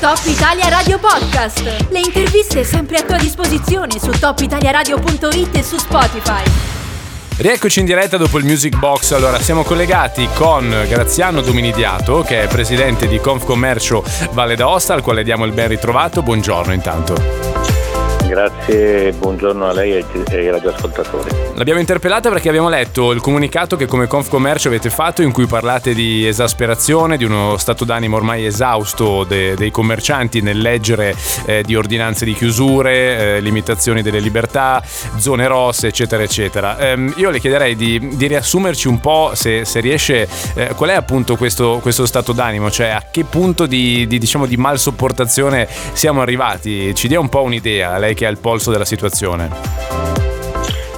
Top Italia Radio Podcast. Le interviste sempre a tua disposizione su topitaliaradio.it e su Spotify. Rieccoci in diretta dopo il Music Box. Allora, siamo collegati con Graziano Dominidiato, che è presidente di Confcommercio Valle d'Aosta, al quale diamo il ben ritrovato. Buongiorno intanto. Grazie, buongiorno a lei e ai radioascoltatori. L'abbiamo interpellata perché abbiamo letto il comunicato che come Confcommercio avete fatto in cui parlate di esasperazione, di uno stato d'animo ormai esausto de- dei commercianti nel leggere eh, di ordinanze di chiusure, eh, limitazioni delle libertà, zone rosse, eccetera, eccetera. Ehm, io le chiederei di, di, riassumerci un po', se, se riesce, eh, qual è appunto questo, questo, stato d'animo, cioè a che punto di, di, diciamo, di mal sopportazione siamo arrivati. Ci dia un po' un'idea, lei che ha il polso della situazione?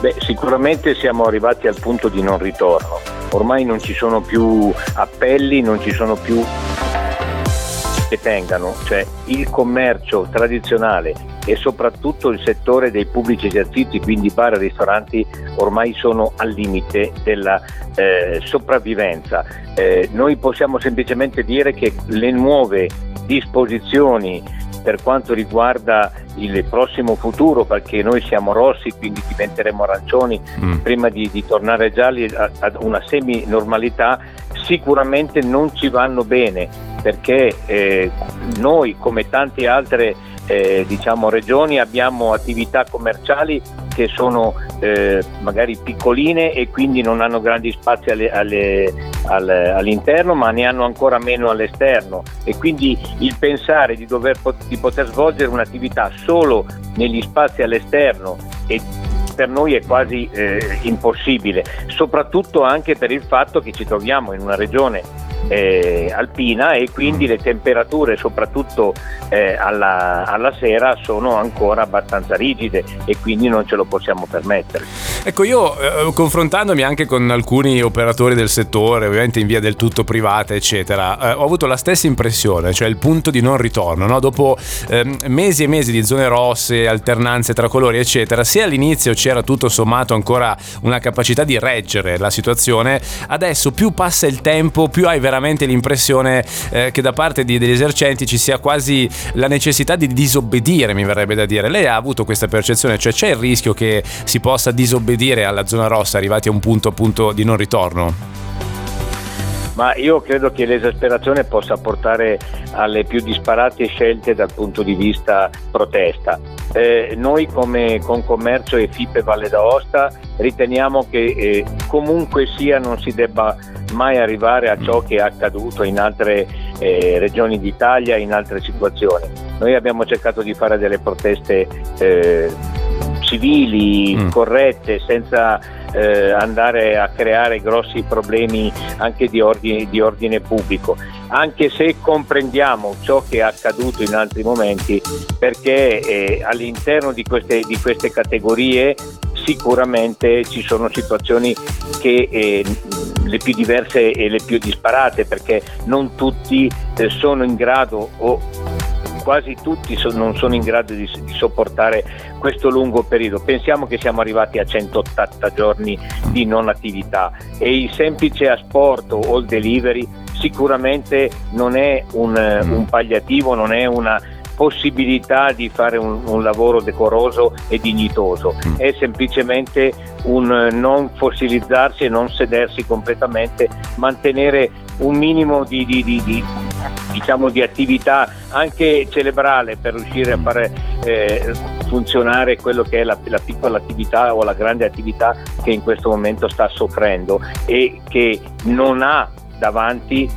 Beh, sicuramente siamo arrivati al punto di non ritorno. Ormai non ci sono più appelli, non ci sono più che tengano, cioè il commercio tradizionale e soprattutto il settore dei pubblici esercizi, quindi bar e ristoranti, ormai sono al limite della eh, sopravvivenza. Eh, noi possiamo semplicemente dire che le nuove disposizioni per quanto riguarda il prossimo futuro, perché noi siamo rossi, quindi diventeremo arancioni mm. prima di, di, tornare gialli ad una semi-normalità, sicuramente non ci vanno bene, perché eh, noi come tante altre eh, diciamo, regioni abbiamo attività commerciali che sono eh, magari piccoline e quindi non hanno grandi spazi alle, alle, alle, all'interno ma ne hanno ancora meno all'esterno. E quindi il pensare di, dover, di poter svolgere un'attività solo negli spazi all'esterno e per noi è quasi eh, impossibile, soprattutto anche per il fatto che ci troviamo in una regione eh, alpina e quindi le temperature soprattutto eh, alla, alla, sera sono ancora abbastanza rigide e quindi non ce lo possiamo permettere. Ecco, io eh, confrontandomi anche con alcuni operatori del settore, ovviamente in via del tutto privata, eccetera, eh, ho avuto la stessa impressione, cioè il punto di non ritorno, no? dopo ehm, mesi e mesi di zone rosse, alternanze tra colori, eccetera, se all'inizio c'era tutto sommato ancora una capacità di reggere la situazione, adesso più passa il tempo, più hai veramente veramente l'impressione eh, che da parte di, degli esercenti ci sia quasi la necessità di disobbedire, mi verrebbe da dire. Lei ha avuto questa percezione, cioè c'è il rischio che si possa disobbedire alla zona rossa arrivati a un punto appunto di non ritorno? ma io credo che l'esasperazione possa portare alle più disparate scelte dal punto di vista protesta. Eh, noi come Concommercio e FIPE Valle d'Aosta riteniamo che eh, comunque sia non si debba mai arrivare a ciò che è accaduto in altre eh, regioni d'Italia, in altre situazioni. Noi abbiamo cercato di fare delle proteste eh, civili, mm. corrette, senza eh, andare a creare grossi problemi anche di ordine, di ordine pubblico, anche se comprendiamo ciò che è accaduto in altri momenti, perché eh, all'interno di queste, di queste categorie sicuramente ci sono situazioni che eh, le più diverse e le più disparate perché non tutti eh, sono in grado o quasi tutti so, non sono in grado di, di, sopportare questo lungo periodo. Pensiamo che siamo arrivati a 180 giorni di non attività e il semplice asporto o il delivery sicuramente non è un, mm. un palliativo, non è una possibilità di fare un, un lavoro decoroso e dignitoso, mm. è semplicemente un non fossilizzarsi e non sedersi completamente, mantenere un minimo di, di, di, di diciamo, attività anche cerebrale per riuscire a fare eh, funzionare quello che è la, la, piccola attività o la grande attività che in questo momento sta soffrendo e che non ha davanti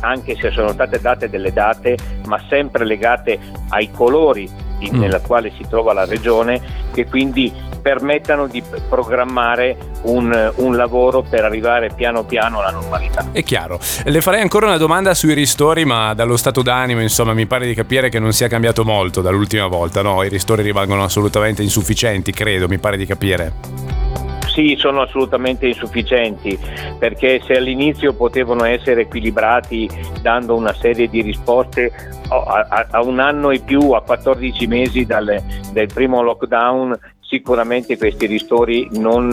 anche se sono state date delle date ma sempre legate ai colori mm. nella quale si trova la regione che quindi permettano di programmare un, un, lavoro per arrivare piano piano alla normalità. È chiaro. Le farei ancora una domanda sui ristori, ma dallo stato d'animo, insomma, mi pare di capire che non sia cambiato molto dall'ultima volta, no? I ristori rimangono assolutamente insufficienti, credo, mi pare di capire. Sì, sono assolutamente insufficienti perché se all'inizio potevano essere equilibrati dando una serie di risposte a, a, a un anno e più, a 14 mesi dal, dal primo lockdown, sicuramente questi ristori non,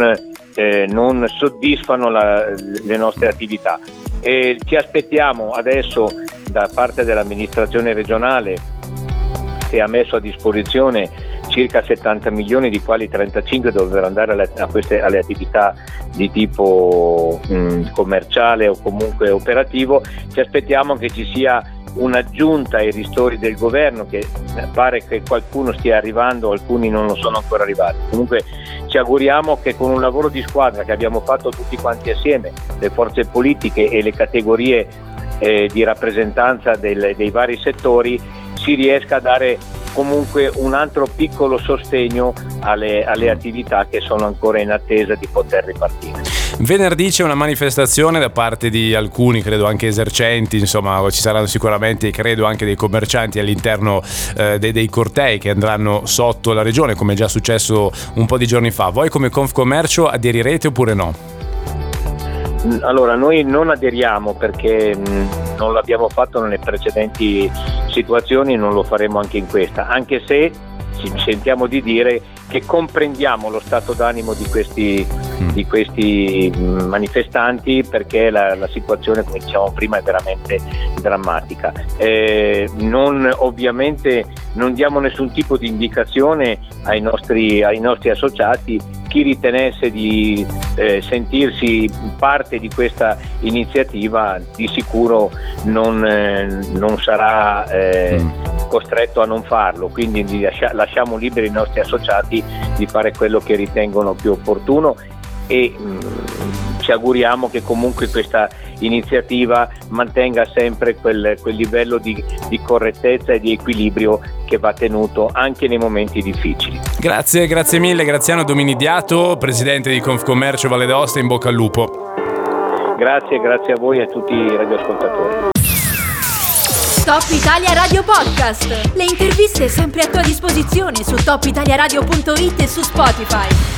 eh, non soddisfano la, le nostre attività. E ci aspettiamo adesso da parte dell'amministrazione regionale che ha messo a disposizione circa 70 milioni, di quali 35 dovrebbero andare alle, queste, alle attività di tipo mh, commerciale o comunque operativo, ci aspettiamo che ci sia un'aggiunta ai ristori del governo che pare che qualcuno stia arrivando, alcuni non lo sono ancora arrivati. Comunque ci auguriamo che con un lavoro di squadra che abbiamo fatto tutti quanti assieme, le forze politiche e le categorie eh, di rappresentanza del, dei vari settori, si riesca a dare comunque un altro piccolo sostegno alle, alle attività che sono ancora in attesa di poter ripartire. Venerdì c'è una manifestazione da parte di alcuni, credo anche esercenti, insomma ci saranno sicuramente, credo anche dei commercianti all'interno eh, dei, dei, cortei che andranno sotto la regione, come è già successo un po' di giorni fa. Voi come Confcommercio aderirete oppure no? Allora, noi non aderiamo perché non l'abbiamo fatto nelle precedenti situazioni e non lo faremo anche in questa, anche se ci sentiamo di dire che comprendiamo lo stato d'animo di questi, mm. di questi manifestanti perché la, la, situazione, come dicevamo prima, è veramente drammatica. Eh, non, ovviamente non diamo nessun tipo di indicazione ai nostri, ai nostri associati chi ritenesse di eh, sentirsi parte di questa iniziativa di sicuro non, eh, non sarà eh, mm. costretto a non farlo, quindi lasciamo liberi i nostri associati di fare quello che ritengono più opportuno e mh, mm, ci auguriamo che comunque questa iniziativa mantenga sempre quel, quel livello di, di, correttezza e di equilibrio che va tenuto anche nei momenti difficili. Grazie, grazie mille Graziano Dominidiato, presidente di Confcommercio Valle d'Aosta, in bocca al lupo. Grazie, grazie a voi e a tutti i radioascoltatori. Top Italia Radio Podcast. Le interviste sempre a tua disposizione su topitaliaradio.it e su Spotify.